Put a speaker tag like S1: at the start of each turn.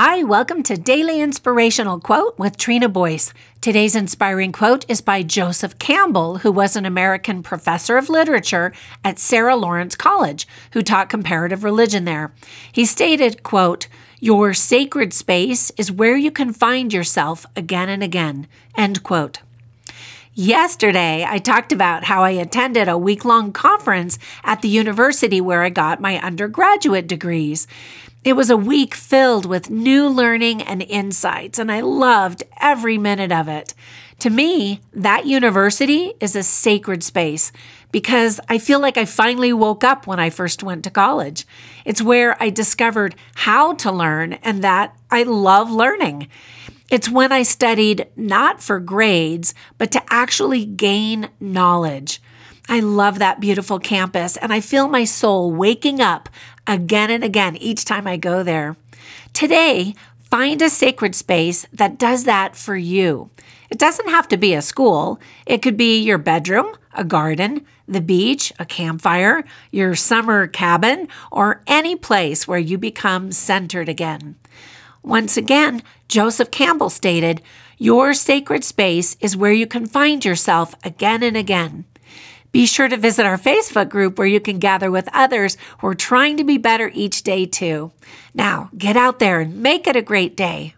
S1: Hi, welcome to Daily Inspirational Quote with Trina Boyce. Today's inspiring quote is by Joseph Campbell, who was an American professor of literature at Sarah Lawrence College, who taught comparative religion there. He stated, quote, Your sacred space is where you can find yourself again and again. End quote. Yesterday, I talked about how I attended a week long conference at the university where I got my undergraduate degrees. It was a week filled with new learning and insights, and I loved every minute of it. To me, that university is a sacred space because I feel like I finally woke up when I first went to college. It's where I discovered how to learn and that I love learning. It's when I studied not for grades, but to actually gain knowledge. I love that beautiful campus, and I feel my soul waking up again and again each time I go there. Today, find a sacred space that does that for you. It doesn't have to be a school, it could be your bedroom, a garden, the beach, a campfire, your summer cabin, or any place where you become centered again. Once again, Joseph Campbell stated, Your sacred space is where you can find yourself again and again. Be sure to visit our Facebook group where you can gather with others who are trying to be better each day, too. Now, get out there and make it a great day.